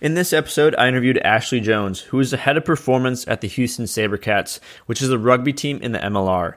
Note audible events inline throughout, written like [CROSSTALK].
In this episode, I interviewed Ashley Jones, who is the head of performance at the Houston Sabercats, which is a rugby team in the MLR.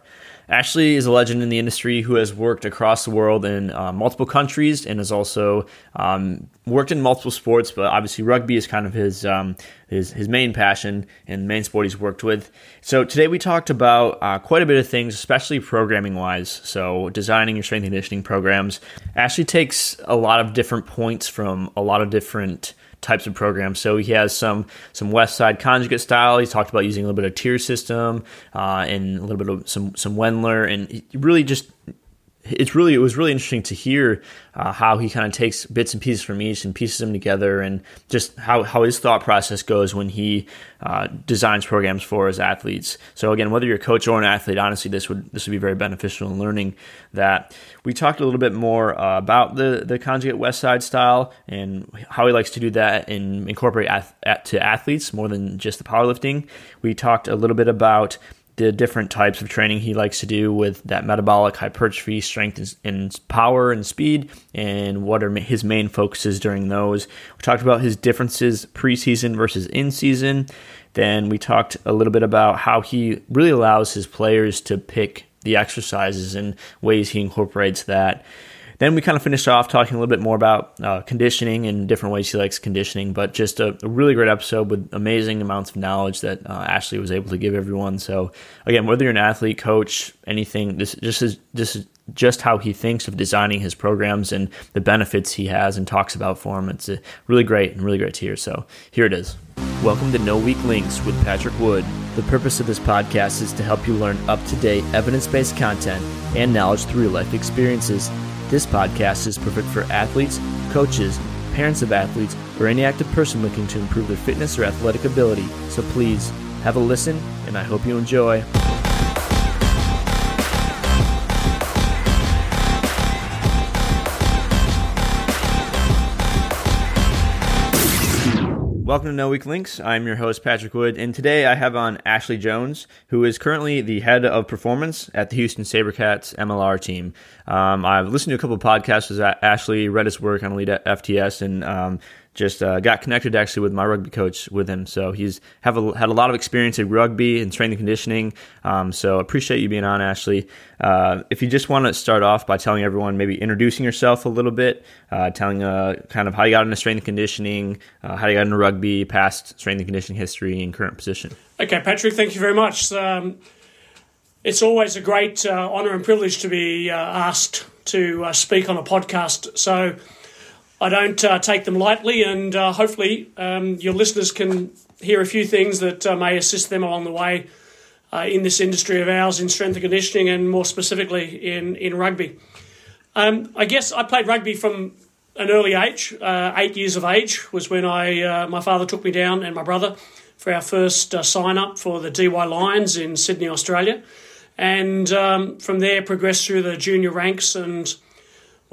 Ashley is a legend in the industry who has worked across the world in uh, multiple countries and has also um, worked in multiple sports. But obviously, rugby is kind of his um, his his main passion and main sport he's worked with. So today we talked about uh, quite a bit of things, especially programming wise. So designing your strength and conditioning programs. Ashley takes a lot of different points from a lot of different types of programs. So he has some some West Side conjugate style. He's talked about using a little bit of tier system uh, and a little bit of some some Wendler, and really just it's really it was really interesting to hear uh, how he kind of takes bits and pieces from each and pieces them together, and just how, how his thought process goes when he uh, designs programs for his athletes. So again, whether you're a coach or an athlete, honestly, this would this would be very beneficial in learning that. We talked a little bit more uh, about the the conjugate West Side style and how he likes to do that and incorporate at, to athletes more than just the powerlifting. We talked a little bit about the different types of training he likes to do with that metabolic hypertrophy, strength and, power and speed, and what are his main focuses during those. We talked about his differences preseason versus in season. Then we talked a little bit about how he really allows his players to pick the exercises and ways he incorporates that. Then we kind of finished off talking a little bit more about uh, conditioning and different ways he likes conditioning, but just a, a, really great episode with amazing amounts of knowledge that uh, Ashley was able to give everyone. So again, whether you're an athlete, coach, anything, this just is this is just how he thinks of designing his programs and the benefits he has and talks about for him. It's really great and really great to hear. So here it is. Welcome to No Weak Links with Patrick Wood. The purpose of this podcast is to help you learn up to date evidence based content and knowledge through life experiences. This podcast is perfect for athletes, coaches, parents of athletes, or any active person looking to improve their fitness or athletic ability. So please have a listen, and I hope you enjoy. Welcome to No Weak Links. I'm your host, Patrick Wood, and today I have on Ashley Jones, who is currently the head of performance at the Houston Sabercats MLR team. Um, I've listened to a couple of podcasts with Ashley, read his work on Elite FTS, and um, just uh, got connected actually with my rugby coach with him. So he's have a, had a lot of experience in rugby and strength and conditioning. Um, so appreciate you being on, Ashley. Uh, if you just want to start off by telling everyone, maybe introducing yourself a little bit, uh, telling uh, kind of how you got into strength and conditioning, uh, how you got into rugby, past strength and conditioning history, and current position. Okay, Patrick, thank you very much. Um, it's always a great uh, honour and privilege to be asked to speak on a podcast. So I don't uh, take them lightly, and uh, hopefully um, your listeners can hear a few things that uh, may assist them along the way uh, in this industry of ours in strength and conditioning, and more specifically in in rugby. Um, I guess I played rugby from an early age. Uh, eight years of age was when I uh, my father took me down and my brother for our first sign up for the Dee Why Lions in Sydney, Australia, and um, from there progressed through the junior ranks and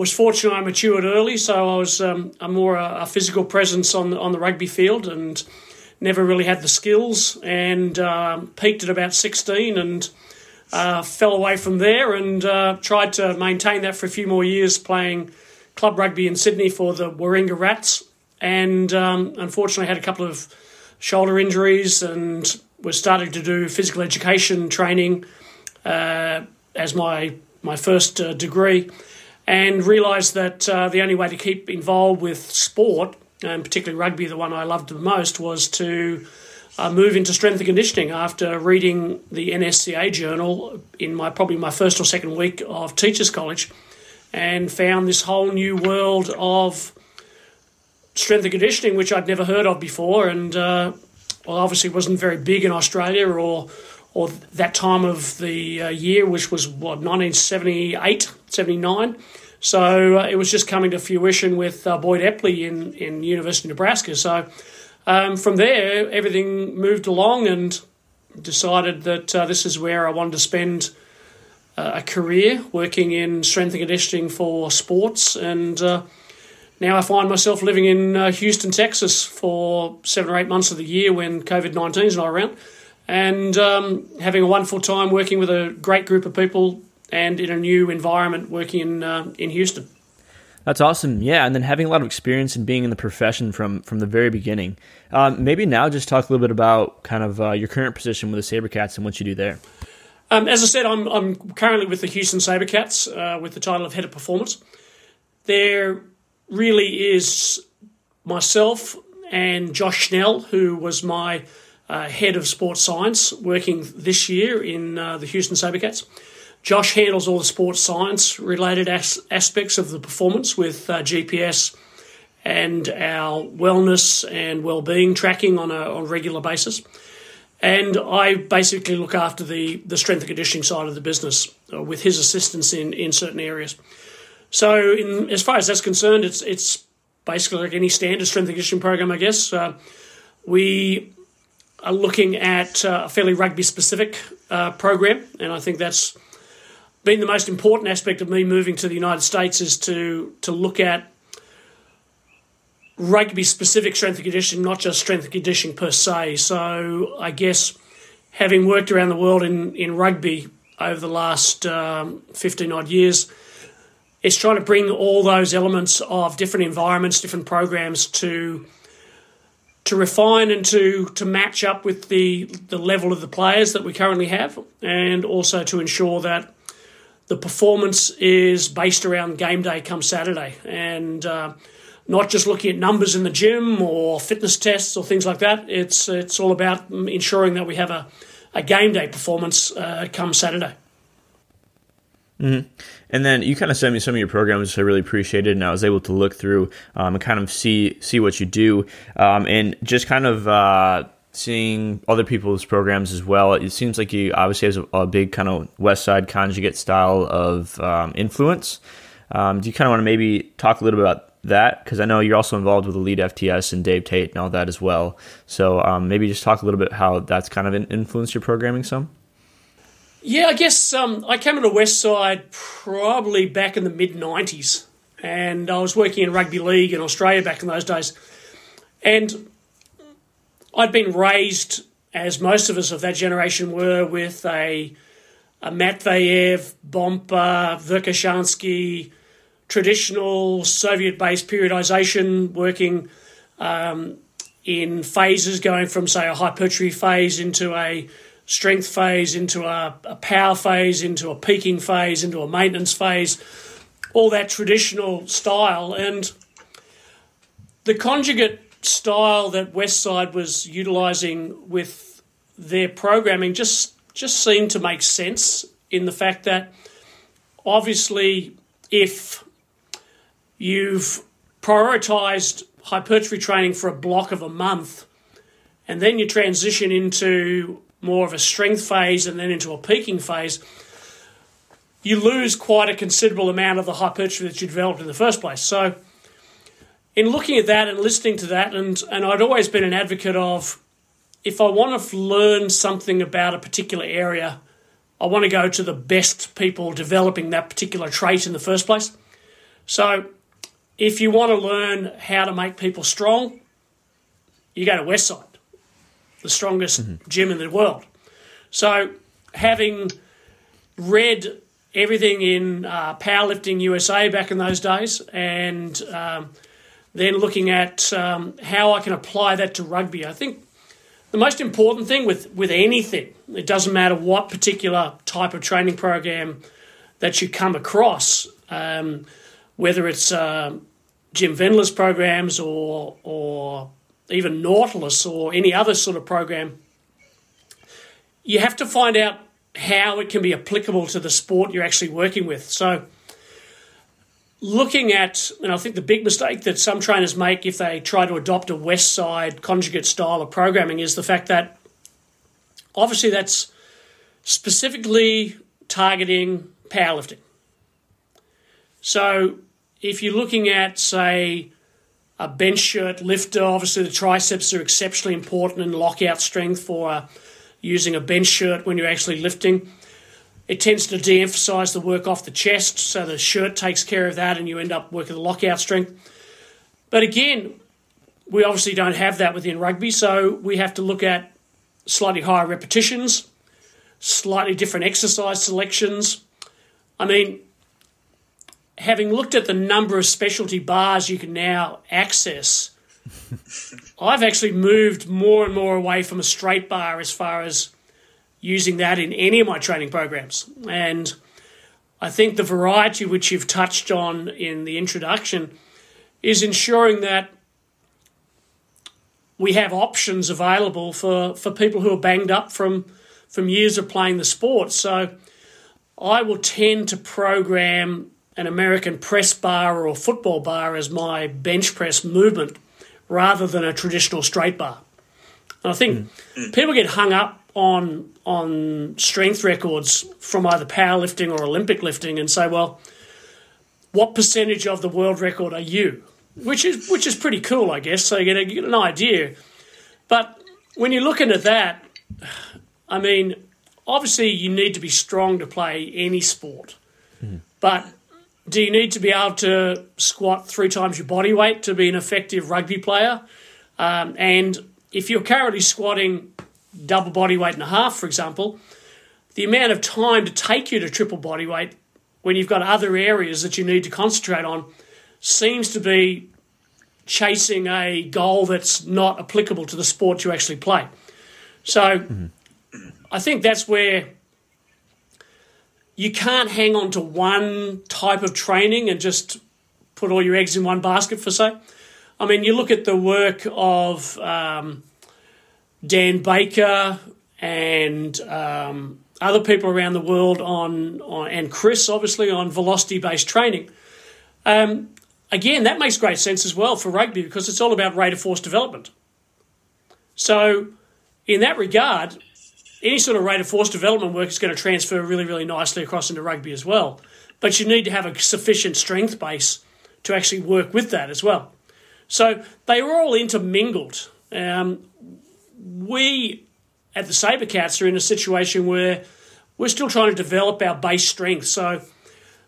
was fortunate I matured early, so I was um, a more a, a, physical presence on the, on the rugby field and never really had the skills and uh, peaked at about 16 and uh, fell away from there and uh, tried to maintain that for a few more years playing club rugby in Sydney for the Warringah Rats and um, unfortunately had a couple of shoulder injuries and was starting to do physical education training uh, as my my first uh, degree and realised that uh, the only way to keep involved with sport, and particularly rugby, the one I loved the most, was to uh, move into strength and conditioning after reading the NSCA journal in my probably my first or second week of teachers college, and found this whole new world of strength and conditioning, which I'd never heard of before, and uh, well, obviously wasn't very big in Australia or or that time of the uh, year, which was what 1978, 79. So uh, it was just coming to fruition with uh, Boyd Epley in, in University of Nebraska. So um, from there, everything moved along and decided that uh, this is where I wanted to spend uh, a career working in strength and conditioning for sports. And uh, now I find myself living in uh, Houston, Texas for seven or eight months of the year when COVID 19 is not around. And um, having a wonderful time working with a great group of people and in a new environment working in uh, in Houston. That's awesome. Yeah, and then having a lot of experience and being in the profession from from the very beginning. Um, maybe now just talk a little bit about kind of uh, your current position with the SaberCats and what you do there. Um, as I said, I'm, I'm currently with the Houston SaberCats uh, with the title of Head of Performance. There really is myself and Josh Schnell, who was my uh, head of sports science, working this year in uh, the Houston SaberCats. Josh handles all the sports science related as- aspects of the performance with uh, GPS and our wellness and well-being tracking on a on a regular basis. And I basically look after the, the strength and conditioning side of the business uh, with his assistance in, in certain areas. So, in, as far as that's concerned, it's it's basically like any standard strength and conditioning program, I guess. Uh, we are looking at uh, a fairly rugby specific uh, program, and I think that's been the most important aspect of me moving to the United States is to to look at rugby specific strength and conditioning, not just strength and conditioning per se. So I guess having worked around the world in, in rugby over the last um, 15 odd years, it's trying to bring all those elements of different environments, different programs to to refine and to to match up with the the level of the players that we currently have, and also to ensure that the performance is based around game day come Saturday, and uh, not just looking at numbers in the gym or fitness tests or things like that. It's it's all about ensuring that we have a, a game day performance uh, come Saturday. Mm-hmm. And then you kind of sent me some of your programs, which I really appreciated, and I was able to look through um, and kind of see see what you do, um, and just kind of uh, seeing other people's programs as well. It seems like you obviously have a, big kind of West Side conjugate style of um, influence. Um, do you kind of want to maybe talk a little bit about that? Because I know you're also involved with Elite FTS and Dave Tate and all that as well. So um, maybe just talk a little bit how that's kind of influenced your programming some. Yeah, I guess um, I came to the West Side probably back in the mid 90s, and I was working in rugby league in Australia back in those days. And I'd been raised, as most of us of that generation were, with a, a Matveyev, Bompa, Verkhoshansky, traditional Soviet based periodization, working um, in phases, going from, say, a hypertrophy phase into a strength phase into a, a, power phase, into a peaking phase, into a maintenance phase, all that traditional style. And the conjugate style that Westside was utilizing with their programming just just seemed to make sense in the fact that obviously if you've prioritized hypertrophy training for a block of a month and then you transition into more of a strength phase and then into a peaking phase, you lose quite a considerable amount of the hypertrophy that you developed in the first place. So, in looking at that and listening to that, and, and I'd always been an advocate of if I want to learn something about a particular area, I want to go to the best people developing that particular trait in the first place. So, if you want to learn how to make people strong, you go to Westside the strongest mm-hmm. gym in the world. So, having read everything in uh, Powerlifting USA back in those days, and um, then looking at um, how I can apply that to rugby, I think the most important thing with, with anything, it doesn't matter what particular type of training program that you come across, um, whether it's uh, Jim Wendler's programs or or even Nautilus or any other sort of program, you have to find out how it can be applicable to the sport you're actually working with. So, looking at, and I think the big mistake that some trainers make if they try to adopt a West Side conjugate style of programming is the fact that obviously that's specifically targeting powerlifting. So, if you're looking at, say, a bench shirt lifter. Obviously, the triceps are exceptionally important in lockout strength for uh, using a bench shirt when you're actually lifting. It tends to de emphasize the work off the chest, so the shirt takes care of that and you end up working the lockout strength. But again, we obviously don't have that within rugby, so we have to look at slightly higher repetitions, slightly different exercise selections. I mean, having looked at the number of specialty bars you can now access, [LAUGHS] I've actually moved more and more away from a straight bar as far as using that in any of my training programs. And I think the variety which you've touched on in the introduction is ensuring that we have options available for, for people who are banged up from from years of playing the sport. So I will tend to program an American press bar or football bar as my bench press movement rather than a traditional straight bar. And I think mm. people get hung up on on strength records from either powerlifting or Olympic lifting and say, well, what percentage of the world record are you? which is which is pretty cool, I guess. So you get, a, you get an idea. But when you're looking at that, I mean, obviously you need to be strong to play any sport, mm. but do you need to be able to squat three times your body weight to be an effective rugby player? Um, and if you're currently squatting double body weight and a half, for example, the amount of time to take you to triple body weight when you've got other areas that you need to concentrate on seems to be chasing a goal that's not applicable to the sport you actually play. So mm-hmm. I think that's where you can't hang on to one type of training and just put all your eggs in one basket, for say. I mean, you look at the work of um, Dan Baker and um, other people around the world on, on and Chris, obviously, on velocity based training. Um, again, that makes great sense as well for rugby because it's all about rate of force development. So, in that regard, any sort of rate of force development work is going to transfer really, really nicely across into rugby as well. But you need to have a sufficient strength base to actually work with that as well. So they were all intermingled. Um, we at the Sabercats are in a situation where we're still trying to develop our base strength. So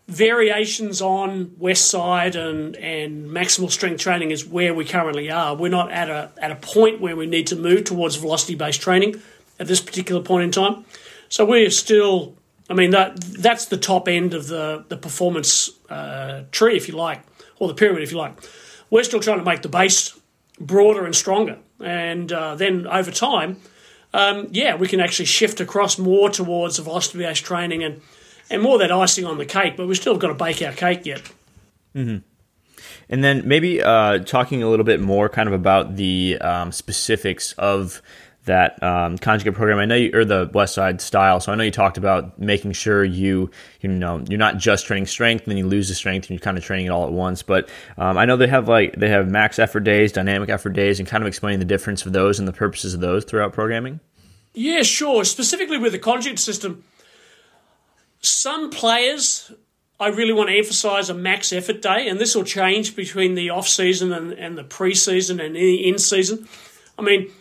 variations on west side and, and maximal strength training is where we currently are. We're not at a at a point where we need to move towards velocity based training at this particular point in time. So we're still I mean that that's the top end of the the performance uh, tree if you like or the pyramid if you like. We're still trying to make the base broader and stronger, and uh, then over time, um, yeah, we can actually shift across more towards the velocity based training and and more that icing on the cake, but we've still got to bake our cake yet. Mm-hmm. And then maybe uh, talking a little bit more kind of about the um, specifics of that um, conjugate program. I know you, or the West Side style. So I know you talked about making sure you, you know, you're not just training strength, and then you lose the strength, and you're kind of training it all at once. But um, I know they have like they have max effort days, dynamic effort days, and kind of explaining the difference of those and the purposes of those throughout programming. Yeah, sure. Specifically with the conjugate system, some players, I really want to emphasise a max effort day, and this will change between the off season and, and the pre season and in season. I mean,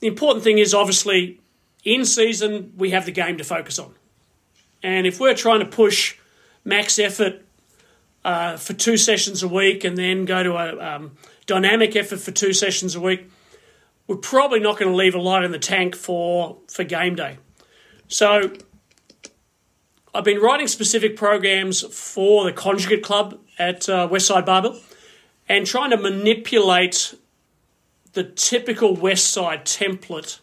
the important thing is obviously in season we have the game to focus on, and if we're trying to push max effort uh, for two sessions a week and then go to a um, dynamic effort for two sessions a week, we're probably not going to leave a lot in the tank for for game day. So I've been writing specific programs for the Conjugate Club at uh, Westside Barbell and trying to manipulate the typical Westside template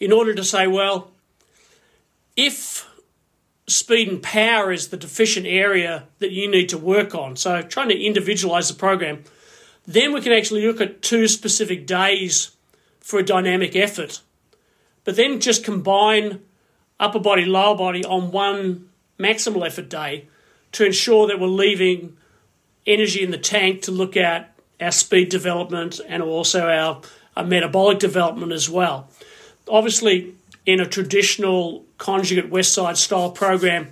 in order to say, well, if speed and power is the deficient area that you need to work on, so trying to individualize the program, then we can actually look at two specific days for a dynamic effort, but then just combine upper body, lower body on one maximal effort day to ensure that we're leaving energy in the tank to look at our speed development and also our, our metabolic development as well. Obviously, in a traditional conjugate West Side style program,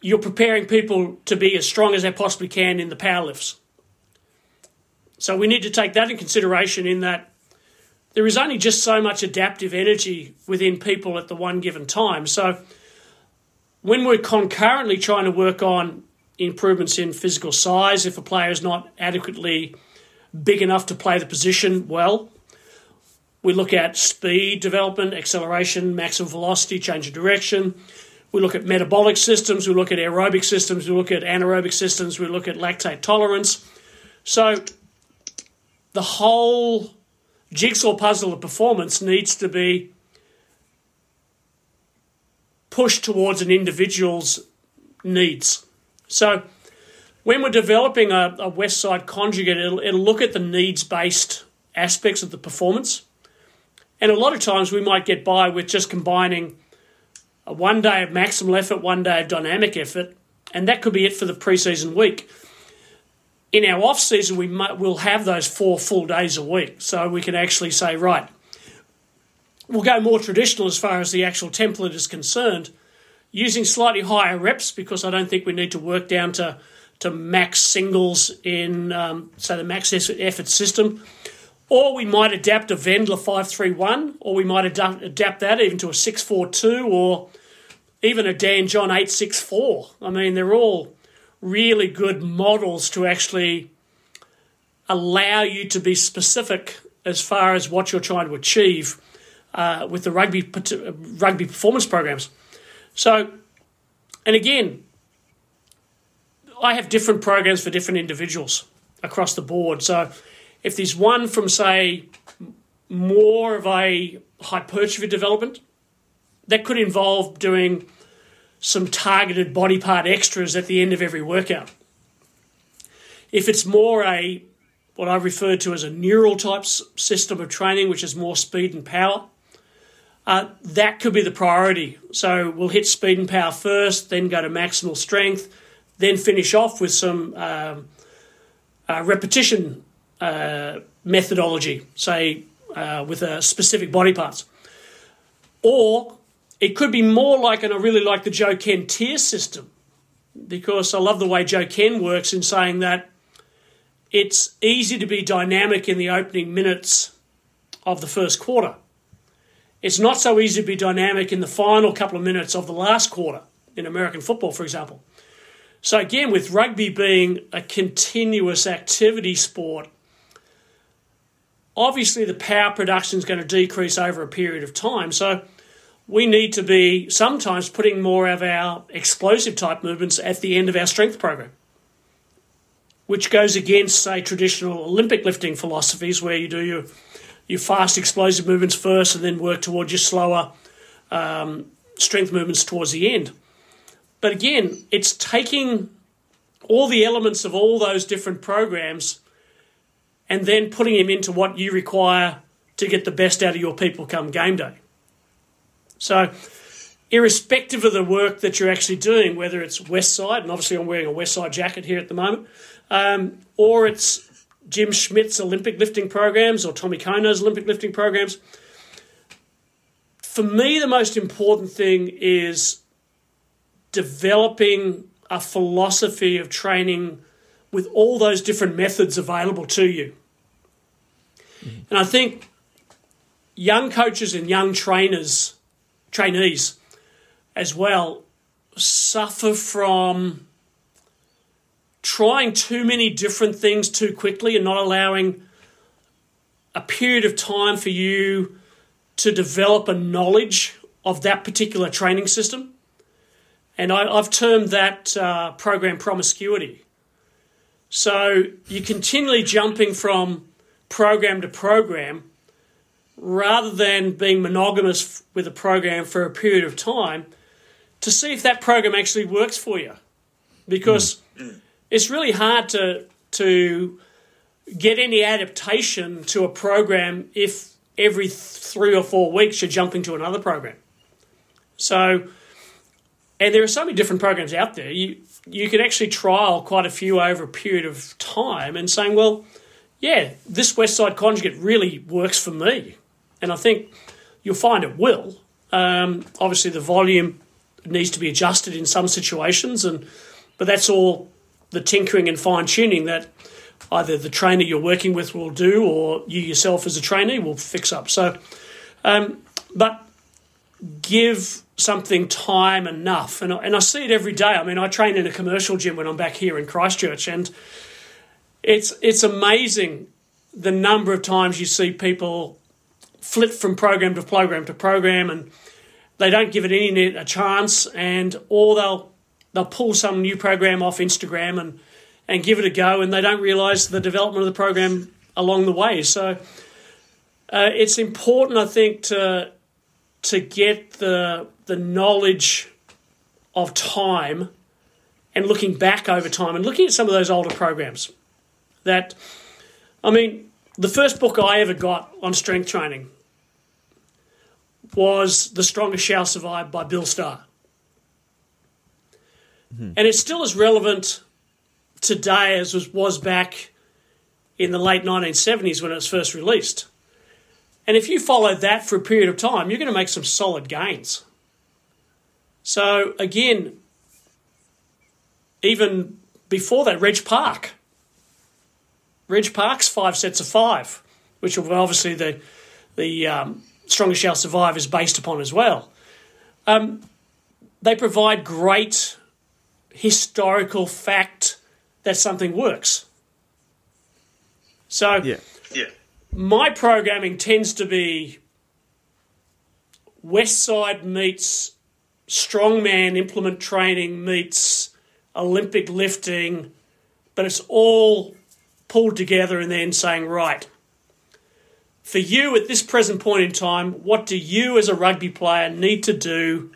you're preparing people to be as strong as they possibly can in the power lifts. So we need to take that in consideration in that there is only just so much adaptive energy within people at the one given time. So when we're concurrently trying to work on improvements in physical size, if a player is not adequately big enough to play the position well, we look at speed development, acceleration, maximum velocity, change of direction. We look at metabolic systems, we look at aerobic systems, we look at anaerobic systems, we look at lactate tolerance. So the whole jigsaw puzzle of performance needs to be pushed towards an individual's needs. So when we're developing a, a West Side conjugate, it'll, it'll look at the needs based aspects of the performance. And a lot of times we might get by with just combining a one day of maximal effort, one day of dynamic effort, and that could be it for the preseason week. In our off season, we might, we'll have those four full days a week, so we can actually say, right, we'll go more traditional as far as the actual template is concerned, using slightly higher reps because I don't think we need to work down to to max singles in um, say the max effort system. Or we might adapt a Wendler 531, or we might adapt, adapt that even to a 642, or even a Dan John 864. I mean, they're all really good models to actually allow you to be specific as far as what you're trying to achieve uh, with the rugby rugby performance programs. So, and again, I have different programs for different individuals across the board. So if there's one from, say, more of a hypertrophy development, that could involve doing some targeted body part extras at the end of every workout. If it's more a what I refer to as a neural type system of training, which is more speed and power, uh, that could be the priority. So we'll hit speed and power first, then go to maximal strength, then finish off with some um, uh, repetition uh, methodology, say uh, with a specific body parts. Or it could be more like, and I really like the Joe Kenn tier system because I love the way Joe Kenn works in saying that it's easy to be dynamic in the opening minutes of the first quarter. It's not so easy to be dynamic in the final couple of minutes of the last quarter in American football, for example. So, again, with rugby being a continuous activity sport, obviously the power production is going to decrease over a period of time. So we need to be sometimes putting more of our explosive type movements at the end of our strength program, which goes against, say, traditional Olympic lifting philosophies where you do your, your fast explosive movements first and then work towards your slower um, strength movements towards the end. But again, it's taking all the elements of all those different programs and then putting them into what you require to get the best out of your people come game day. So, irrespective of the work that you're actually doing, whether it's West Side, and obviously I'm wearing a West Side jacket here at the moment, um, or it's Jim Schmitz Olympic lifting programs or Tommy Kono's Olympic lifting programs, for me, the most important thing is developing a philosophy of training with all those different methods available to you. Mm-hmm. And I think young coaches and young trainers, trainees as well, suffer from trying too many different things too quickly and not allowing a period of time for you to develop a knowledge of that particular training system. And I, have termed that uh, program promiscuity. So you're continually jumping from program to program rather than being monogamous with a program for a period of time to see if that program actually works for you. Because mm. It's really hard to, to get any adaptation to a program if every three or four weeks you're jumping to another program. So, and there are so many different programs out there. You, you could actually trial quite a few over a period of time and saying, well, yeah, this West Side conjugate really works for me. And I think you'll find it will. Um, obviously, the volume needs to be adjusted in some situations, and but that's all the tinkering and fine tuning that either the trainer you're working with will do, or you yourself as a trainee will fix up. So, um, but give something time enough. And and I see it every day. I mean, I train in a commercial gym when I'm back here in Christchurch, and it's it's amazing the number of times you see people flip from program to program to program, and they don't give it any a chance, and or they'll they'll pull some new program off Instagram and and give it a go, and they don't realise the development of the program along the way. So uh, it's important, I think, to to get the the knowledge of time and looking back over time and looking at some of those older programs. That, I mean, the first book I ever got on strength training was The Strongest Shall Survive by Bill Starr. Mm-hmm. And it's still as relevant today as was, was back in the late 1970s when it was first released. And if you follow that for a period of time, you're going to make some solid gains. So, again, even before that, Reg Park. Reg Park's five sets of five, which obviously the the um, Strongest Shall Survive is based upon as well. Um, they provide great historical fact that something works. So, yeah. Yeah. my programming tends to be West Side meets strongman implement training meets Olympic lifting, but it's all pulled together and then saying, right, for you at this present point in time, what do you as a rugby player need to do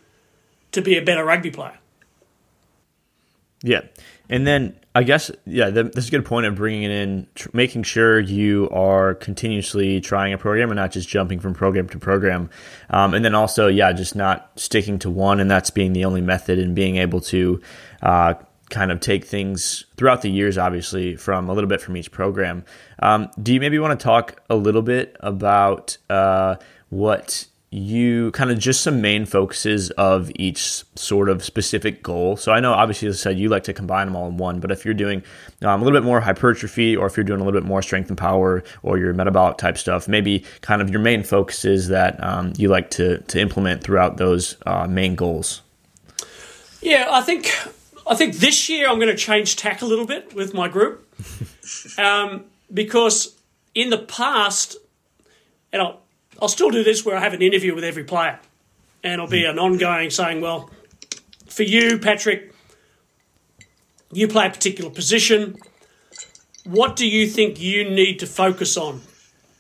to be a better rugby player? Yeah. And then I guess, yeah, this is a good point of bringing it in, tr- making sure you are continuously trying a program and not just jumping from program to program. Um, and then also, yeah, just not sticking to one and that's being the only method and being able to uh, kind of take things throughout the years, obviously, from a little bit from each program. Um, do you maybe want to talk a little bit about uh, what you kind of just some main focuses of each sort of specific goal. So I know, obviously, as I said, you like to combine them all in one. But if you're doing um, a little bit more hypertrophy, or if you're doing a little bit more strength and power, or your metabolic type stuff, maybe kind of your main focuses that um, you like to to implement throughout those uh, main goals. Yeah, I think I think this year I'm going to change tack a little bit with my group [LAUGHS] um, because in the past, and I'll I'll still do this where I have an interview with every player, and it'll be an ongoing saying, well, for you, Patrick, you play a particular position. What do you think you need to focus on?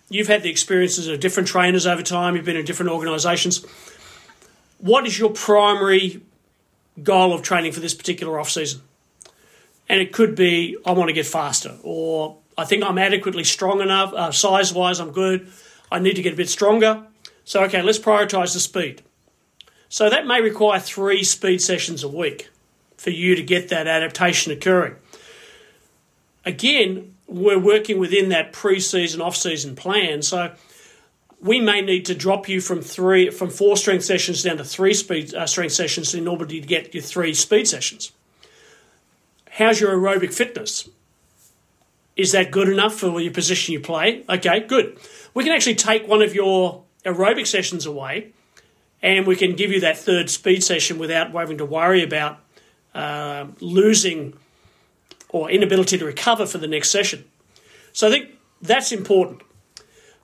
You've had the experiences of different trainers over time, you've been in different organisations. What is your primary goal of training for this particular off season? And it could be, I want to get faster, or I think I'm adequately strong enough, uh, size wise, I'm good I need to get a bit stronger. So, okay, let's prioritize the speed. So, that may require three speed sessions a week for you to get that adaptation occurring. Again, we're working within that pre-season, off-season plan. So, we may need to drop you from three, from four strength sessions down to three speed uh, strength sessions in order to get your three speed sessions. How's your aerobic fitness? Is that good enough for your position you play? Okay, good we can actually take one of your aerobic sessions away and we can give you that third speed session without having to worry about uh, losing or inability to recover for the next session. So I think that's important.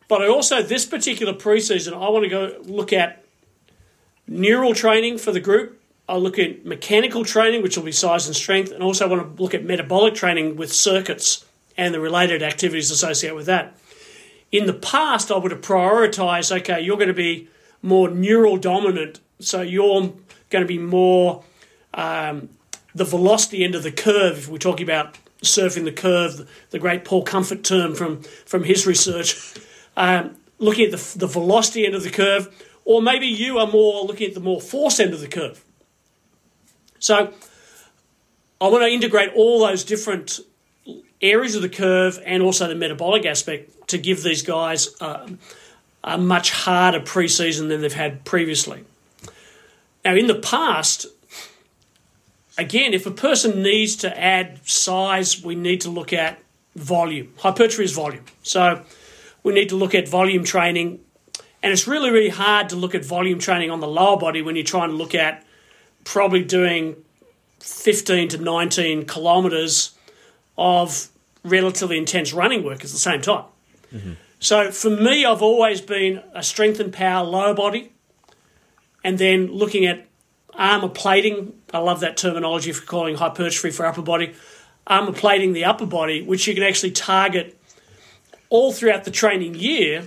But I also, this particular preseason, I want to go look at neural training for the group. I'll look at mechanical training, which will be size and strength, and also I want to look at metabolic training with circuits and the related activities associated with that. In the past, I would have prioritized okay, you're going to be more neural dominant, so you're going to be more um, the velocity end of the curve. If we're talking about surfing the curve, the great Paul Comfort term from, from his research, um, looking at the, the velocity end of the curve, or maybe you are more looking at the more force end of the curve. So I want to integrate all those different areas of the curve and also the metabolic aspect to give these guys a much harder preseason than they've had previously. Now, in the past, again, if a person needs to add size, we need to look at volume. Hypertrophy is volume. So we need to look at volume training. And it's really, really hard to look at volume training on the lower body when you're trying to look at probably doing 15 to 19 kilometers of relatively intense running work at the same time. Mm-hmm. So for me, I've always been a strength and power lower body and then looking at armor plating. I love that terminology for calling hypertrophy for upper body. Armor plating the upper body, which you can actually target all throughout the training year.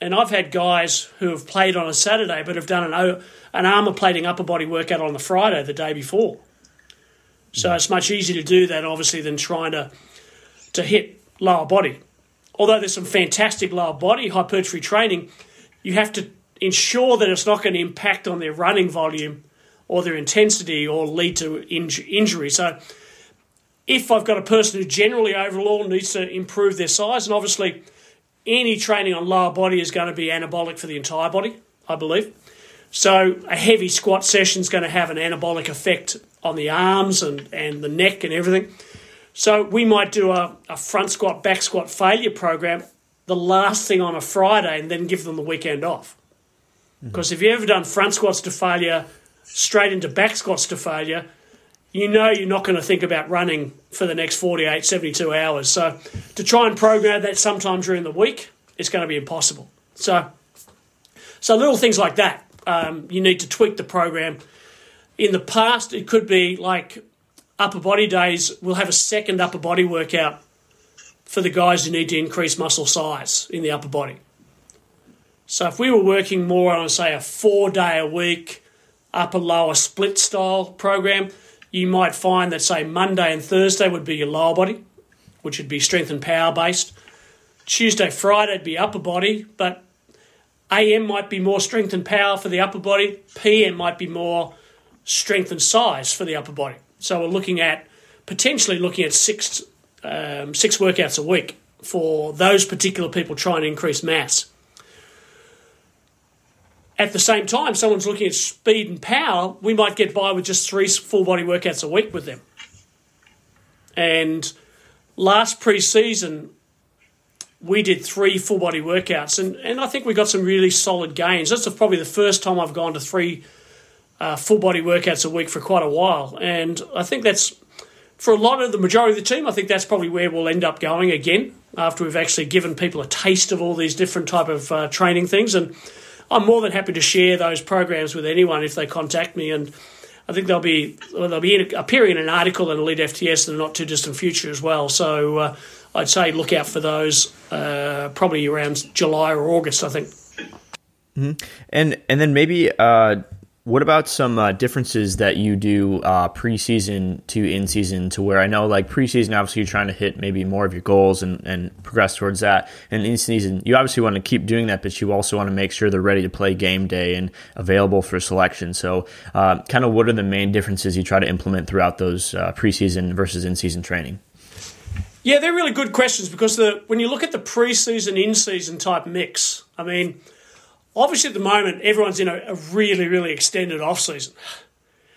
And I've had guys who have played on a Saturday but have done an, an armor plating upper body workout on the Friday the day before. So it's much easier to do that, obviously, than trying to to hit lower body. Although there's some fantastic lower body hypertrophy training, you have to ensure that it's not going to impact on their running volume or their intensity or lead to injury. So if I've got a person who generally overall needs to improve their size, and obviously any training on lower body is going to be anabolic for the entire body, I believe. So a heavy squat session is going to have an anabolic effect on the arms and, and the neck and everything. So we might do a, a front squat, back squat failure program the last thing on a Friday and then give them the weekend off. Because mm-hmm. if you've ever done front squats to failure straight into back squats to failure, you know you're not going to think about running for the next 48, 72 hours. So to try and program that sometime during the week, it's going to be impossible. So, so little things like that. Um, you need to tweak the program. In the past, it could be like upper body days. We'll have a second upper body workout for the guys who need to increase muscle size in the upper body. So if we were working more on, say, a four day a week upper lower split style program, you might find that, say, Monday and Thursday would be your lower body, which would be strength and power based. Tuesday, Friday would be upper body, but AM might be more strength and power for the upper body, PM might be more strength and size for the upper body. So we're looking at potentially looking at six um, six workouts a week for those particular people trying to increase mass. At the same time, someone's looking at speed and power, we might get by with just three full body workouts a week with them. And last pre season, we did three full body workouts, and, and I think we got some really solid gains. That's probably the first time I've gone to three uh, full body workouts a week for quite a while. And I think that's, for a lot of the majority of the team, I think that's probably where we'll end up going again after we've actually given people a taste of all these different type of uh, training things. And I'm more than happy to share those programs with anyone if they contact me. And I think they'll be well, they'll be appearing in an article in Elite FTS in the not too distant future as well. So uh, I'd say look out for those uh, probably around July or August. I think. Mm-hmm. And and then maybe uh, what about some uh, differences that you do uh, preseason to in season to where I know like preseason, obviously you're trying to hit maybe more of your goals and, and progress towards that. And in season, you obviously want to keep doing that, but you also want to make sure they're ready to play game day and available for selection. So, uh, kind of what are the main differences you try to implement throughout those uh, preseason versus in season training? Yeah, they're really good questions because the when you look at the preseason in season type mix, I mean obviously at the moment everyone's in a, a really really extended off season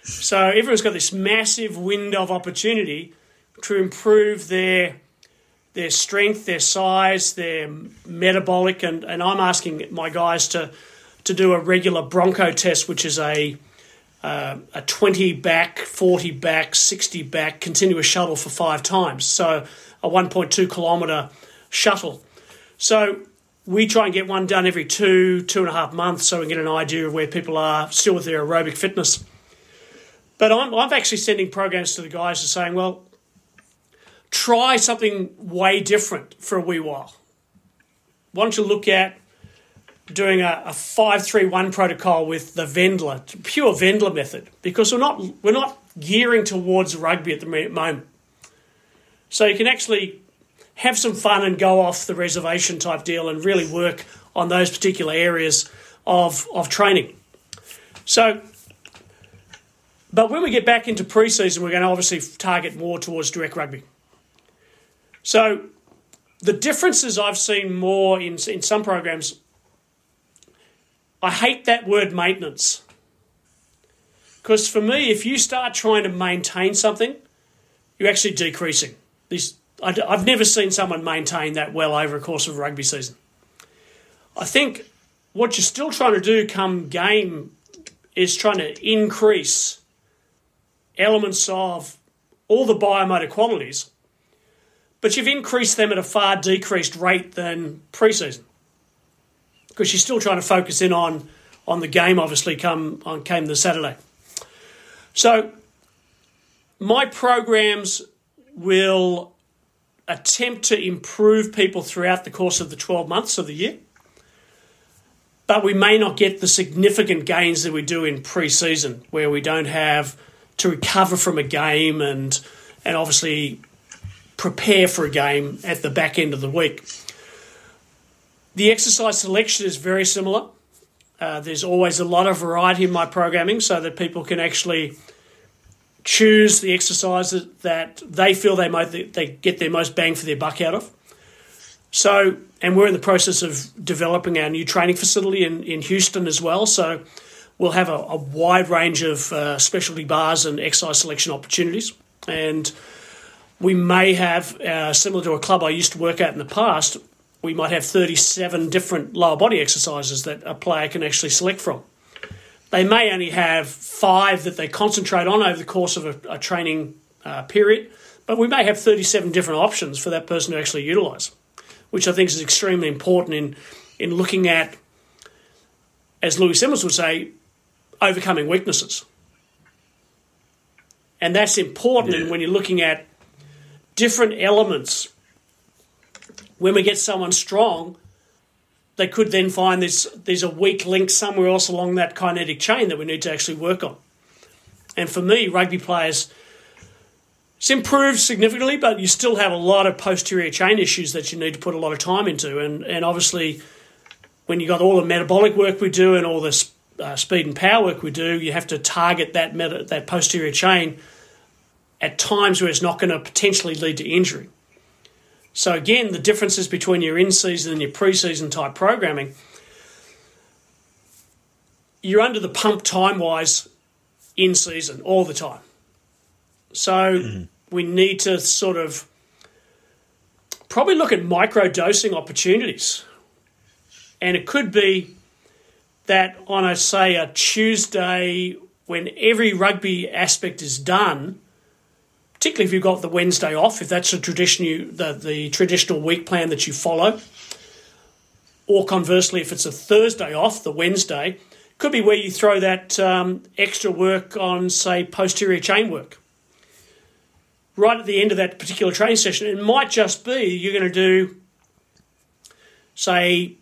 so everyone's got this massive window of opportunity to improve their their strength their size their metabolic and, and i'm asking my guys to to do a regular bronco test which is a uh, a 20 back 40 back 60 back continuous shuttle for five times. So a 1.2 kilometer shuttle. So we try and get one done every two, two and a half months so we can get an idea of where people are still with their aerobic fitness. But I'm, I'm actually sending programs to the guys to saying, well, try something way different for a wee while. Why don't you look at doing a, a 531 protocol with the Wendler, pure Wendler method, because we're not, we're not gearing towards rugby at the moment. So you can actually have some fun and go off the reservation type deal and really work on those particular areas of, of training. So, but when we get back into preseason, we're going to obviously target more towards direct rugby. So, the differences I've seen more in, in some programs, I hate that word maintenance. Because for me, if you start trying to maintain something, you're actually decreasing. These I, have never seen someone maintain that well over a course of a rugby season. I think what you're still trying to do come game is trying to increase elements of all the biomotor qualities, but you've increased them at a far decreased rate than preseason because you're still trying to focus in on on the game. Obviously, come on came the Saturday. So my programs will attempt to improve people throughout the course of the 12 months of the year. But we may not get the significant gains that we do in pre season, where we don't have to recover from a game and, and obviously prepare for a game at the back end of the week. The exercise selection is very similar. Uh, there's always a lot of variety in my programming so that people can actually choose the exercises that they feel they might they get their most bang for their buck out of. So, and we're in the process of developing our new training facility in, in Houston as well. So, we'll have a, a wide range of uh, specialty bars and exercise selection opportunities. And we may have, uh, similar to a club I used to work at in the past, we might have 37 different lower body exercises that a player can actually select from. They may only have five that they concentrate on over the course of a, a training uh, period, but we may have 37 different options for that person to actually utilise, which I think is extremely important in, in looking at, as Louie Simmons would say, overcoming weaknesses. And that's important yeah. when you're looking at different elements. When we get someone strong, they could then find there's there's a weak link somewhere else along that kinetic chain that we need to actually work on. And for me, rugby players, it's improved significantly, but you still have a lot of posterior chain issues that you need to put a lot of time into. And and obviously, when you got all the metabolic work we do and all the uh, speed and power work we do, you have to target that meta, that posterior chain at times where it's not going to potentially lead to injury. So again, the differences between your in-season and your pre-season type programming, you're under the pump time-wise in season all the time. So mm-hmm. we need to sort of probably look at micro dosing opportunities. And it could be that on a say a Tuesday when every rugby aspect is done, particularly if you've got the Wednesday off, if that's a tradition you, the, the traditional week plan that you follow. Or conversely, if it's a Thursday off, the Wednesday, could be where you throw that um, extra work on, say, posterior chain work. Right at the end of that particular training session, it might just be you're going to do, say,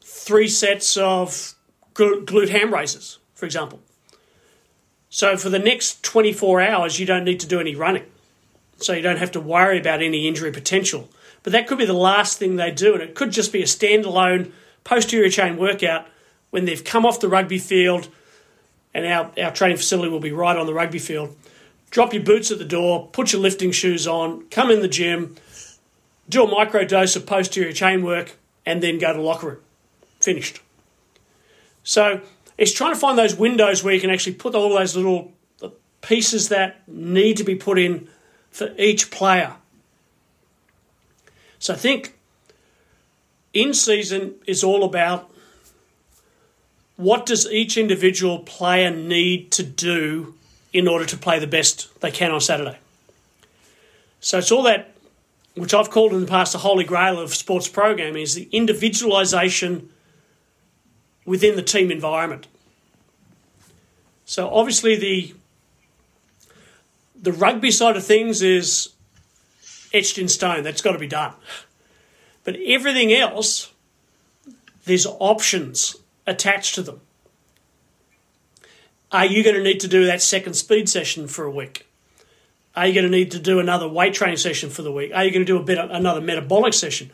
three sets of glute ham raises, for example. So for the next 24 hours, you don't need to do any running so you don't have to worry about any injury potential. But that could be the last thing they do, and it could just be a standalone posterior chain workout when they've come off the rugby field, and our, our training facility will be right on the rugby field. Drop your boots at the door, put your lifting shoes on, come in the gym, do a micro dose of posterior chain work, and then go to locker room. Finished. So it's trying to find those windows where you can actually put all those little pieces that need to be put in for each player. So I think in season is all about what does each individual player need to do in order to play the best they can on Saturday. So it's all that, which I've called in the past the holy grail of sports programming, is the individualisation within the team environment. So obviously the the rugby side of things is etched in stone. That's got to be done. But everything else, there's options attached to them. Are you going to need to do that second speed session for a week? Are you going to need to do another weight training session for the week? Are you going to do a bit another metabolic session?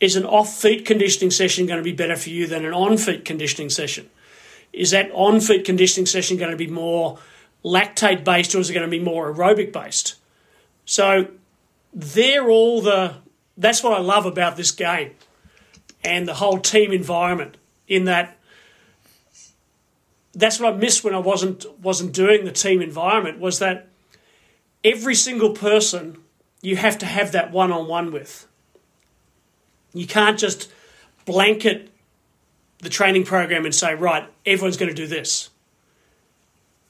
Is an off feet conditioning session going to be better for you than an on feet conditioning session? Is that on feet conditioning session going to be more lactate based or is it going to be more aerobic based? So they're all the that's what I love about this game and the whole team environment in that that's what I missed when I wasn't wasn't doing the team environment was that every single person you have to have that one on one with. You can't just blanket the training program and say, right, everyone's going to do this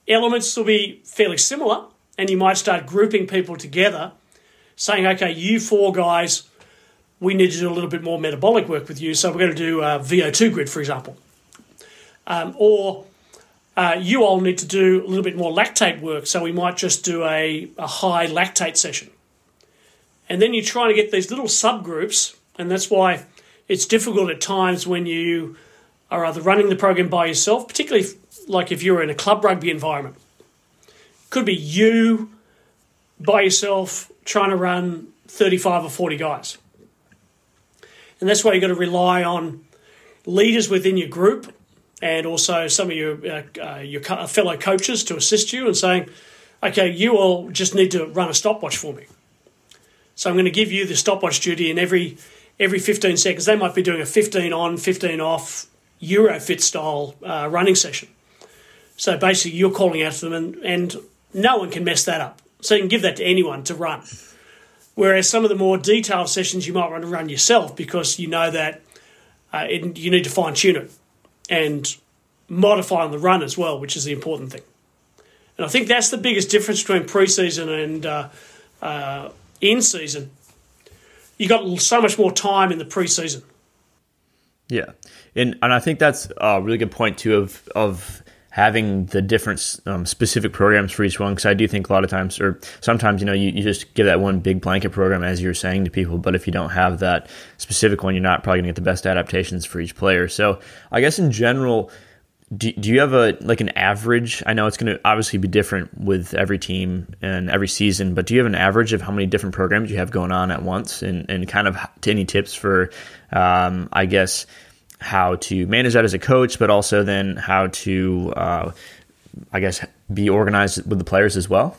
elements will be fairly similar, and you might start grouping people together, saying, okay, you four guys, we need to do a little bit more metabolic work with you, so we're going to do a VO2 grid, for example. Um, or uh, you all need to do a little bit more lactate work, so we might just do a, a high lactate session. And then you're trying to get these little subgroups, and that's why it's difficult at times when you are either running the program by yourself, particularly like if you're in a club rugby environment. Could be you by yourself trying to run 35 or 40 guys. And that's why you've got to rely on leaders within your group and also some of your uh, uh, your fellow coaches to assist you and saying, okay, you all just need to run a stopwatch for me. So I'm going to give you the stopwatch duty, in every every 15 seconds they might be doing a 15 on, 15 off Eurofit style uh, running session. So basically, you're calling out to them, and, and no one can mess that up. So you can give that to anyone to run. Whereas some of the more detailed sessions you might want to run yourself because you know that uh, it, you need to fine tune it and modify on the run as well, which is the important thing. And I think that's the biggest difference between preseason and uh, uh, in season. You got so much more time in the preseason. Yeah, and and I think that's a really good point too of of having the different um, specific programs for each one because I do think a lot of times or sometimes you know you, you just give that one big blanket program as you're saying to people but if you don't have that specific one you're not probably going to get the best adaptations for each player. So I guess in general do, do you have a like an average? I know it's going to obviously be different with every team and every season but do you have an average of how many different programs you have going on at once? And, and kind of any tips for um, I guess how to manage that as a coach, but also then how to, uh, I guess, be organized with the players as well?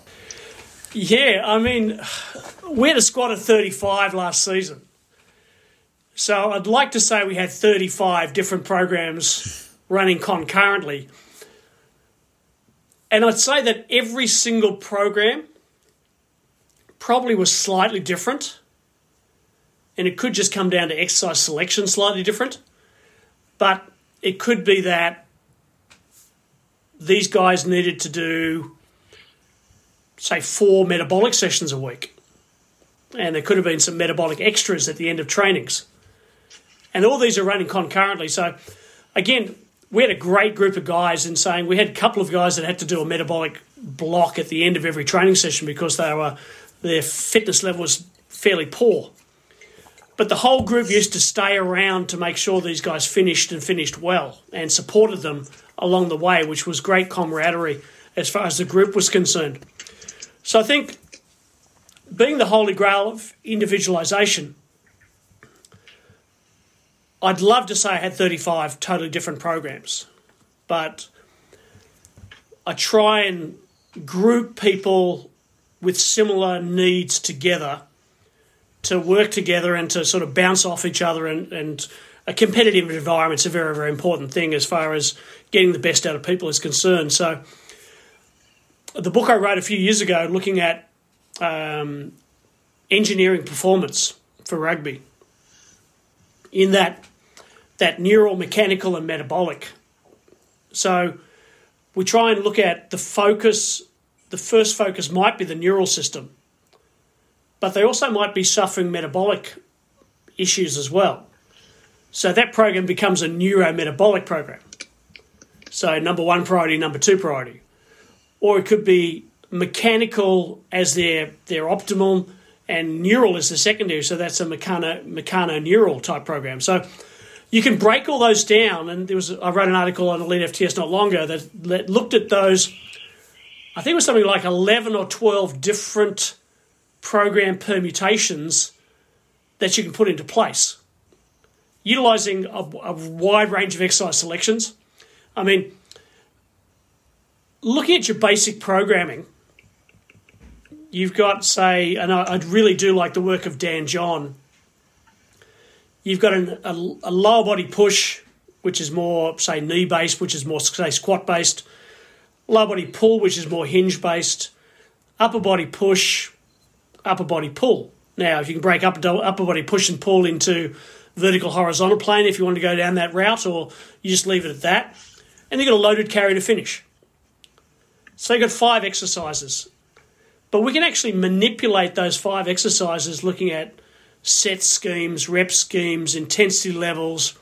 Yeah, I mean, we had a squad of 35 last season. So I'd like to say we had 35 different programs running concurrently. And I'd say that every single program probably was slightly different. And it could just come down to exercise selection slightly different. But it could be that these guys needed to do, say, four metabolic sessions a week. And there could have been some metabolic extras at the end of trainings. And all these are running concurrently. So, again, we had a great group of guys in saying we had a couple of guys that had to do a metabolic block at the end of every training session because they were their fitness level was fairly poor. But the whole group used to stay around to make sure these guys finished and finished well and supported them along the way, which was great camaraderie as far as the group was concerned. So I think being the holy grail of individualization, I'd love to say I had 35 totally different programs, but I try and group people with similar needs together to work together and to sort of bounce off each other and, and a competitive environment is a very, very important thing as far as getting the best out of people is concerned. So, the book I wrote a few years ago looking at um, engineering performance for rugby, in that that neural, mechanical, and metabolic. So, we try and look at the focus. The first focus might be the neural system but they also might be suffering metabolic issues as well. So that program becomes a neurometabolic program. So number one priority, number two priority. Or it could be mechanical as their their optimum and neural as the secondary. So that's a mechano mechano neural type program. So you can break all those down. And there was I wrote an article on Elite FTS not long ago that, that looked at those. I think it was something like eleven or twelve different program permutations that you can put into place. Utilizing a, a wide range of exercise selections. I mean, looking at your basic programming, you've got, say, and I, I really do like the work of Dan John. You've got an, a, a lower body push, which is more, say, knee based, which is more, say, squat based. Lower body pull, which is more hinge based. Upper body push, upper body pull. Now, if you can break up upper body push and pull into vertical horizontal plane if you want to go down that route, or you just leave it at that. And you've got a loaded carry to finish. So you've got five exercises. But we can actually manipulate those five exercises looking at set schemes, rep schemes, intensity levels,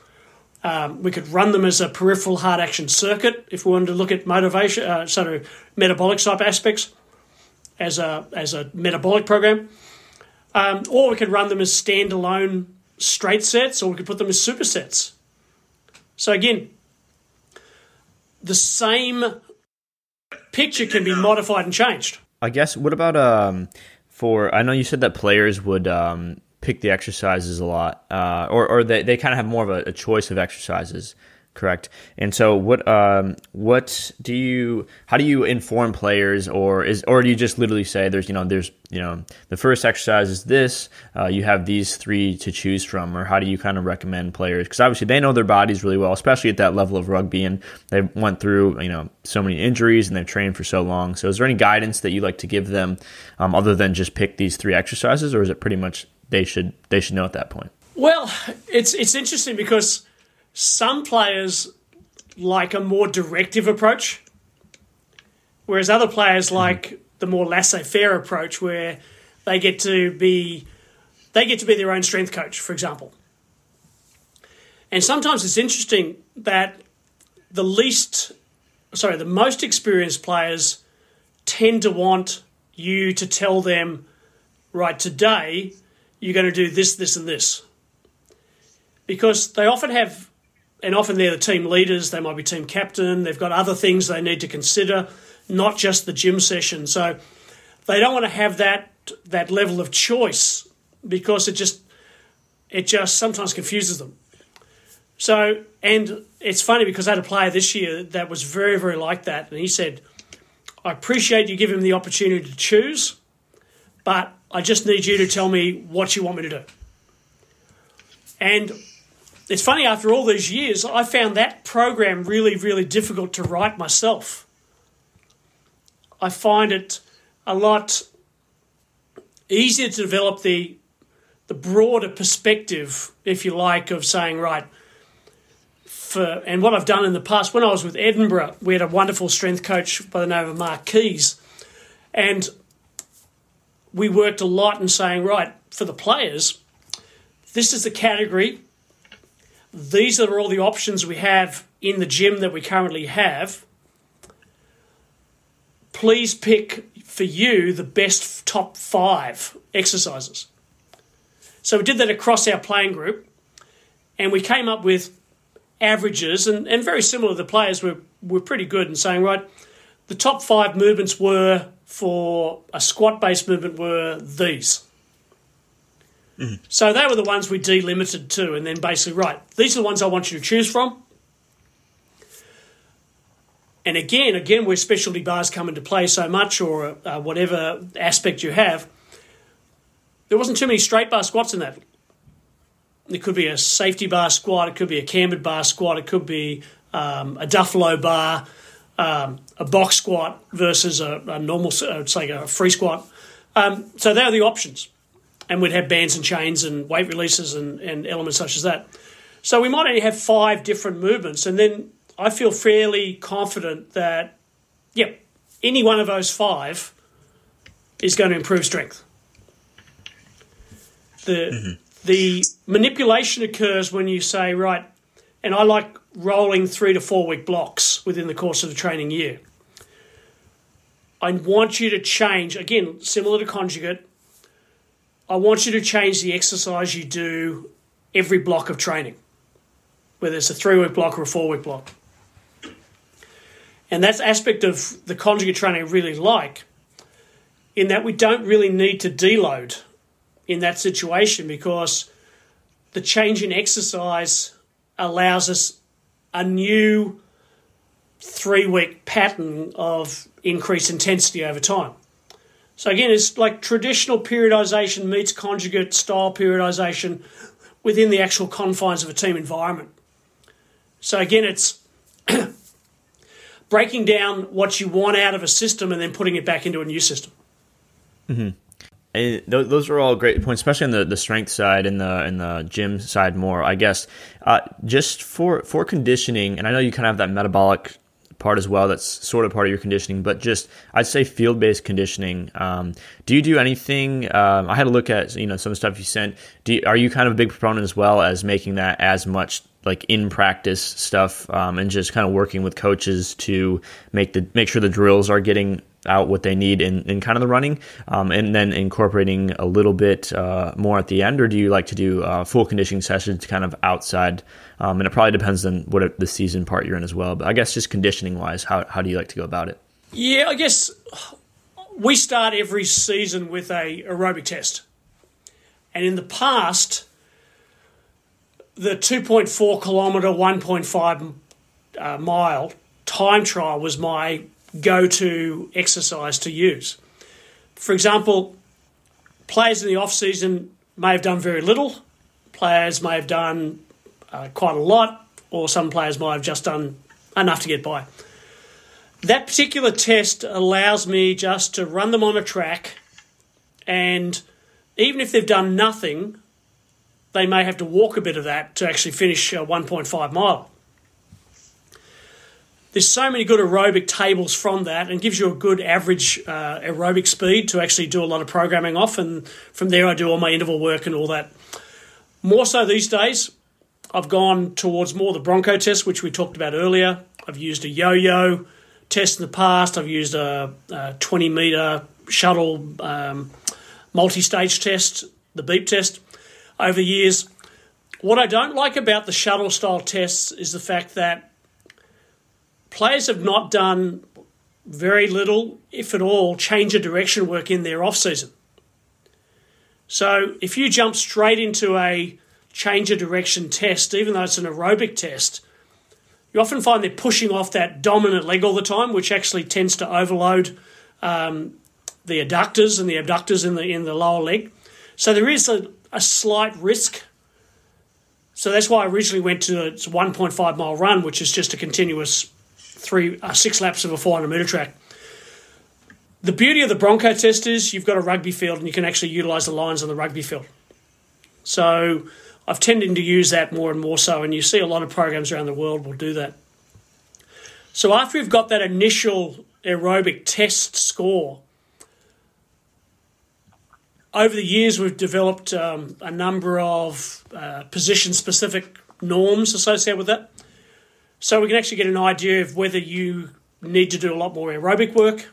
Um, we could run them as a peripheral heart action circuit if we wanted to look at motivation, uh, sort of metabolic type aspects as a as a metabolic program, um, or we could run them as standalone straight sets, or we could put them as supersets. So again, the same picture can be modified and changed. I guess. What about um for? I know you said that players would um pick the exercises a lot, uh, or or they they kind of have more of a, a choice of exercises correct? And so what um what do you how do you inform players or is or do you just literally say there's you know there's you know the first exercise is this uh, you have these three to choose from or how do you kind of recommend players? Because obviously they know their bodies really well especially at that level of rugby and they went through you know so many injuries and they've trained for so long. So is there any guidance that you like to give them um, other than just pick these three exercises or is it pretty much they should they should know at that point? Well it's it's interesting because some players like a more directive approach, whereas other players mm-hmm. like the more laissez-faire approach, where they get to be they get to be their own strength coach, for example. And sometimes it's interesting that the least, sorry, the most experienced players tend to want you to tell them, right, today you're going to do this, this, and this. Because they often have and often they're the team leaders, they might be team captain, they've got other things they need to consider, not just the gym session. So they don't want to have that that level of choice because it just it just sometimes confuses them. So and it's funny because I had a player this year that was very, very like that, and he said, I appreciate you giving him the opportunity to choose, but I just need you to tell me what you want me to do. And it's funny, after all these years, I found that program really, really difficult to write myself. I find it a lot easier to develop the the broader perspective, if you like, of saying, right, for and what I've done in the past, when I was with Edinburgh, we had a wonderful strength coach by the name of Mark Keys. And we worked a lot in saying, right, for the players, this is the category these are all the options we have in the gym that we currently have. Please pick for you the best top five exercises. So we did that across our playing group and we came up with averages and, and very similar. The players were, were pretty good in saying, right, the top five movements were for a squat based movement were these. Mm-hmm. So they were the ones we delimited to, and then basically, right, these are the ones I want you to choose from. And again, again, where specialty bars come into play so much, or uh, whatever aspect you have, there wasn't too many straight bar squats in that. It could be a safety bar squat, it could be a cambered bar squat, it could be um, a Duffalo bar, um, a box squat versus a, a normal, uh, say a free squat. Um, so they are the options and we'd have bands and chains and weight releases and, and elements such as that. So we might only have five different movements, and then I feel fairly confident that, yeah, any one of those five is going to improve strength. The mm-hmm. the manipulation occurs when you say right, and I like rolling three to four week blocks within the course of the training year. I want you to change again, similar to conjugate I want you to change the exercise you do every block of training, whether it's a three week block or a four week block. And that's aspect of the conjugate training I really like, in that we don't really need to deload in that situation because the change in exercise allows us a new three week pattern of increased intensity over time. So again, it's like traditional periodization meets conjugate style periodization within the actual confines of a team environment. So again, it's [CLEARS THROAT] breaking down what you want out of a system and then putting it back into a new system. Mm-hmm. And those are all great points, especially on the, the strength side and the and the gym side more. I guess uh, just for for conditioning, and I know you kind of have that metabolic part as well that's sort of part of your conditioning but just i'd say field-based conditioning um, do you do anything um, i had a look at you know some stuff you sent. You, are you kind of a big proponent as well as making that as much like in practice stuff um, and just kind of working with coaches to make the make sure the drills are getting out what they need in, in kind of the running um, and then incorporating a little bit uh, more at the end or do you like to do uh, full conditioning sessions kind of outside? Um, and it probably depends on what the season part you're in as well but i guess just conditioning wise how, how do you like to go about it? Yeah i guess we start every season with a aerobic test. And in the past the 2.4 kilometre 1.5 uh, mile time trial was my go to exercise to use. For example, players in the off season may have done very little, players may have done uh, quite a lot, or some players might have just done enough to get by. That particular test allows me just to run them on a track, and even if they've done nothing, they may have to walk a bit of that to actually finish a 1.5 mile there's so many good aerobic tables from that and gives you a good average uh, aerobic speed to actually do a lot of programming off. And from there, I do all my interval work and all that. More so these days, I've gone towards more the Bronco test, which we talked about earlier. I've used a yo yo test in the past, I've used a, a 20 meter shuttle um, multi stage test, the beep test, over the years. What I don't like about the shuttle style tests is the fact that players have not done very little, if at all, change of direction work in their off season. So if you jump straight into a change of direction test, even though it's an aerobic test, you often find they're pushing off that dominant leg all the time, which actually tends to overload um, the adductors and the abductors in the in the lower leg. So there is a, a slight risk. So that's why I originally went to a 1.5 mile run, which is just a continuous three uh, six laps of a 400 meter track. The beauty of the Bronco test is you've got a rugby field and you can actually utilise the lines on the rugby field. So I've tended to use that more and more so, and you see a lot of programs around the world will do that. So after we've got that initial aerobic test score, over the years we've developed um, a number of uh, position specific norms associated with that. So we can actually get an idea of whether you need to do a lot more aerobic work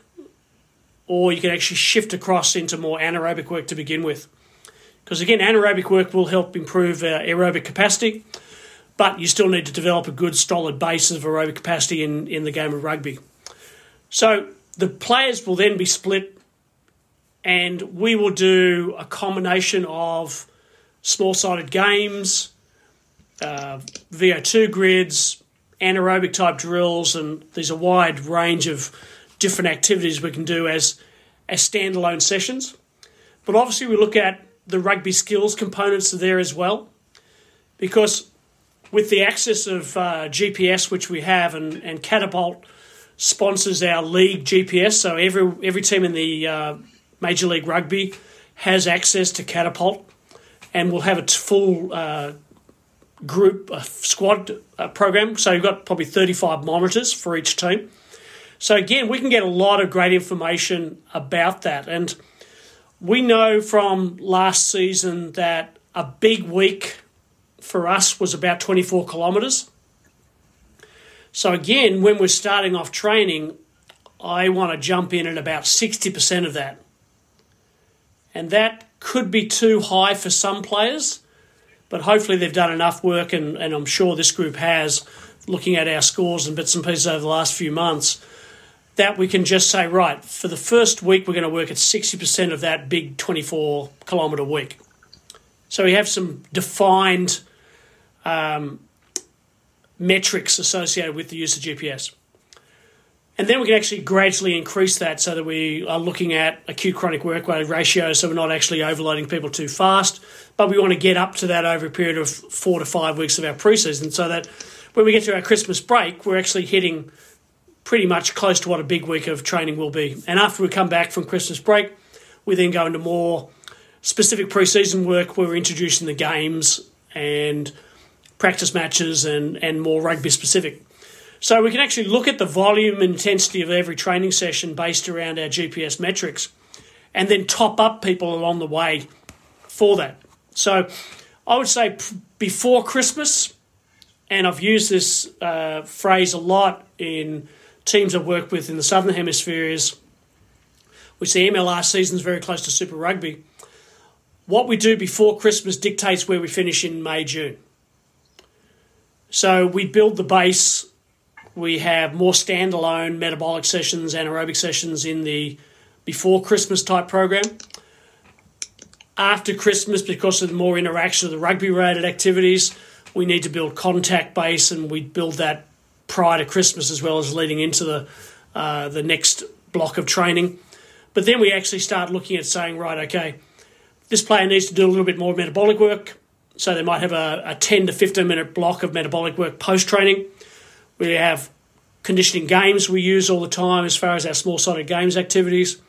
or you can actually shift across into more anaerobic work to begin with. Because again, anaerobic work will help improve uh, aerobic capacity, but you still need to develop a good solid base of aerobic capacity in, in the game of rugby. So the players will then be split, and we will do a combination of small sided games, uh, VO2 grids, anaerobic type drills, and there's a wide range of different activities we can do as as standalone sessions. But obviously, we look at the rugby skills components there as well, because with the access of uh, GPS which we have, and, and Catapult sponsors our league GPS, so every every team in the uh, Major League Rugby has access to Catapult, and will have a full uh, group a squad uh, program. So you've got probably 35 monitors for each team. So again, we can get a lot of great information about that. And we know from last season that a big week for us was about 24 kilometres. So again, when we're starting off training, I want to jump in at about 60% of that. And that could be too high for some players but hopefully they've done enough work, and, and I'm sure this group has, looking at our scores and bits and pieces over the last few months, that we can just say, right, for the first week, we're going to work at 60% of that big 24 kilometre week. So we have some defined um, metrics associated with the use of GPS. And then we can actually gradually increase that so that we are looking at acute chronic workload ratio so we're not actually overloading people too fast. But we want to get up to that over a period of four to five weeks of our preseason so that when we get to our Christmas break, we're actually hitting pretty much close to what a big week of training will be. And after we come back from Christmas break, we then go into more specific preseason work where we're introducing the games and practice matches and, and more rugby specific. So we can actually look at the volume and intensity of every training session based around our GPS metrics and then top up people along the way for that. So I would say before Christmas and I've used this uh, phrase a lot in teams I've worked with in the Southern Hemisphere, is which the MLR season is very close to Super Rugby. What we do before Christmas dictates where we finish in May, June. So we build the base. We have more standalone metabolic sessions, anaerobic sessions in the before Christmas type program. After Christmas, because of the more interaction of the rugby related activities, we need to build contact base and we build that prior to Christmas as well as leading into the uh, the next block of training. But then we actually start looking at saying, right, okay, this player needs to do a little bit more metabolic work. So they might have a, a 10 to 15 minute block of metabolic work post training. We have conditioning games we use all the time as far as our small sided games activities.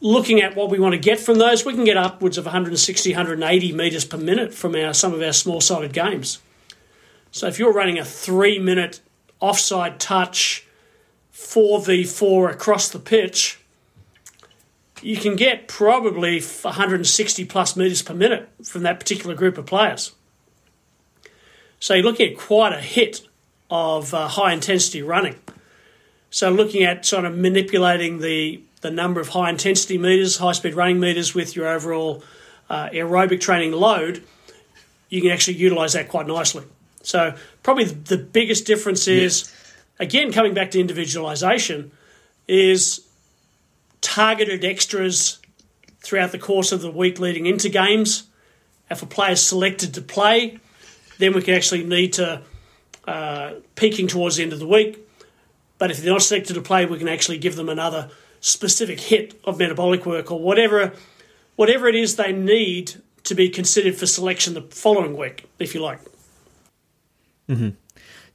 Looking at what we want to get from those, we can get upwards of 160, 180 metres per minute from our some of our small sided games. So if you're running a three minute offside touch, 4v4 across the pitch, you can get probably 160 plus metres per minute from that particular group of players. So you're looking at quite a hit of uh, high intensity running. So looking at sort of manipulating the, the number of high intensity meters, high speed running meters with your overall uh, aerobic training load, you can actually utilize that quite nicely. So probably the biggest difference is, again, coming back to individualization, is targeted extras throughout the course of the week leading into games. If a player is selected to play, then we can actually need to uh, peaking towards the end of the week. But if they're not selected to play, we can actually give them another specific hit of metabolic work or whatever, whatever it is they need to be considered for selection the following week, if you like. Mm-hmm.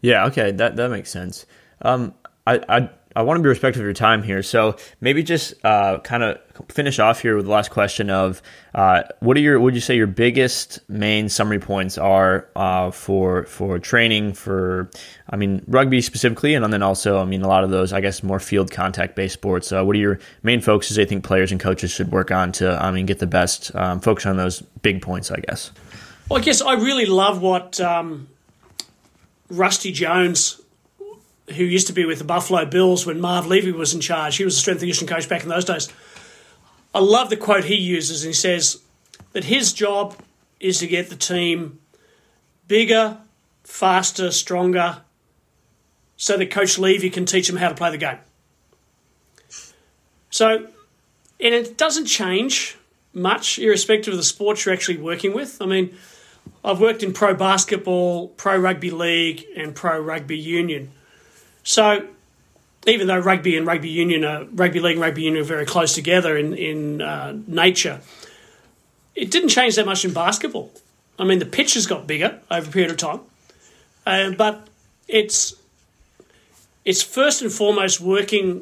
Yeah. Okay. That that makes sense. Um, I, I I want to be respectful of your time here. So maybe just uh, kind of finish off here with the last question of uh, what are your would you say your biggest main summary points are uh, for for training for I mean rugby specifically and then also I mean a lot of those I guess more field contact based sports. Uh, what are your main focuses? I think players and coaches should work on to I mean get the best um, focus on those big points. I guess. Well, I guess I really love what um, Rusty Jones who used to be with the Buffalo Bills when Marv Levy was in charge. He was a strength and conditioning coach back in those days. I love the quote he uses. And he says that his job is to get the team bigger, faster, stronger, so that Coach Levy can teach them how to play the game. So, and it doesn't change much, irrespective of the sports you're actually working with. I mean, I've worked in pro basketball, pro rugby league, and pro rugby union. So even though rugby and rugby union, are, rugby league and rugby union are very close together in in uh, nature, it didn't change that much in basketball. I mean, the pitches got bigger over a period of time, uh, but it's it's first and foremost working,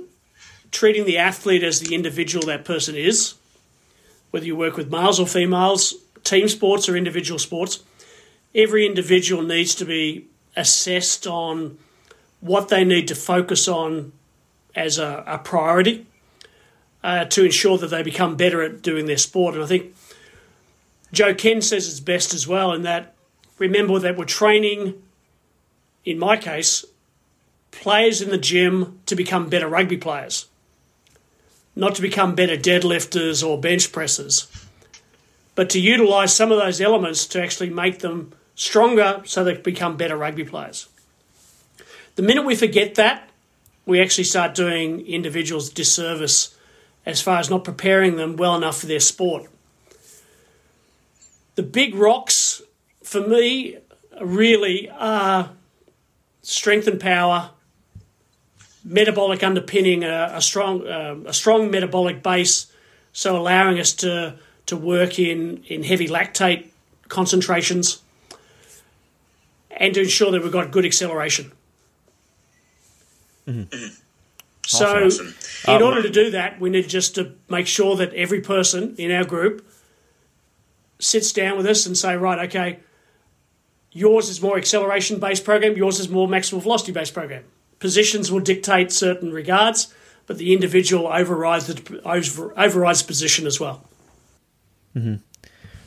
treating the athlete as the individual that person is. Whether you work with males or females, team sports or individual sports, every individual needs to be assessed on what they need to focus on as a, a priority uh, to ensure that they become better at doing their sport. And I think Joe Kenn says it's best as well in that remember that we're training, in my case, players in the gym to become better rugby players, not to become better deadlifters or bench pressers, but to utilise some of those elements to actually make them stronger so they become better rugby players. The minute we forget that, we actually start doing individuals disservice as far as not preparing them well enough for their sport. The big rocks for me really are strength and power, metabolic underpinning, a, a strong uh, a strong metabolic base, so allowing us to to work in in heavy lactate concentrations, and to ensure that we've got good acceleration. Mm-hmm. So, awesome. in um, order to do that, we need just to make sure that every person in our group sits down with us and say, right, okay, yours is more acceleration based program, yours is more maximal velocity based program. Positions will dictate certain regards, but the individual overrides the overrides position as well. Mm-hmm.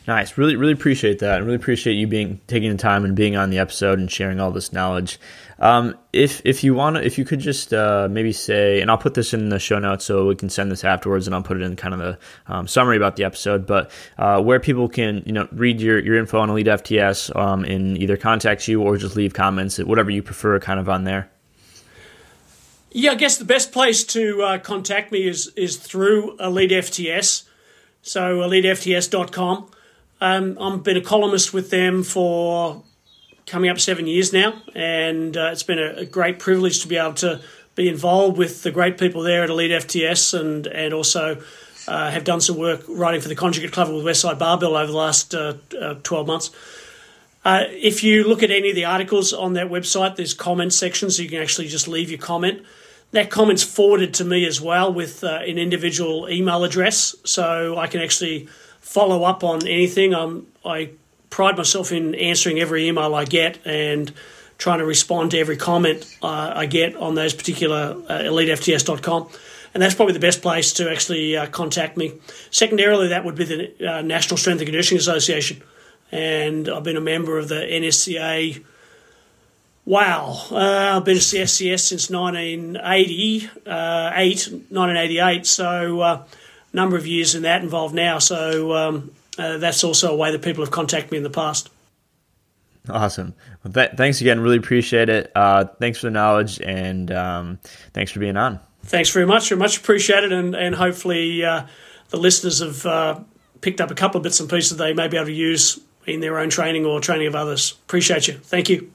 Nice. Really, really appreciate that. I really appreciate you being taking the time and being on the episode and sharing all this knowledge. Um, if if you want if you could just uh, maybe say, and I'll put this in the show notes so we can send this afterwards, and I'll put it in kind of the um, summary about the episode. But uh, where people can, you know, read your, your info on Elite FTS um, and either contact you or just leave comments, whatever you prefer, kind of on there. Yeah, I guess the best place to uh, contact me is is through Elite FTS, so elitefts.com. Um, I've been a columnist with them for coming up seven years now, and uh, it's been a, a, great privilege to be able to be involved with the great people there at Elite FTS, and and also uh, have done some work writing for the Conjugate Club with Westside Barbell over the last uh, uh twelve months. Uh, if you look at any of the articles on that website, there's comment sections, so you can actually just leave your comment. That comment's forwarded to me as well with uh, an individual email address, so I can actually follow up on anything. Um, I pride myself in answering every email I get and trying to respond to every comment uh, I get on those particular uh, elitefts.com. And that's probably the best place to actually uh, contact me. Secondarily, that would be the uh, National Strength and Conditioning Association. And I've been a member of the NSCA. Wow, uh, I've been a SCS since 1980, uh, 1988. So, uh, number of years in that involved now. So, um, uh, that's also a way that people have contacted me in the past. Awesome. Well, th- thanks again. Really appreciate it. Uh, thanks for the knowledge and um, thanks for being on. Thanks very much. Very much appreciated. And, and hopefully uh, the listeners have uh, picked up a couple of bits and pieces they may be able to use in their own training or training of others. Appreciate you. Thank you.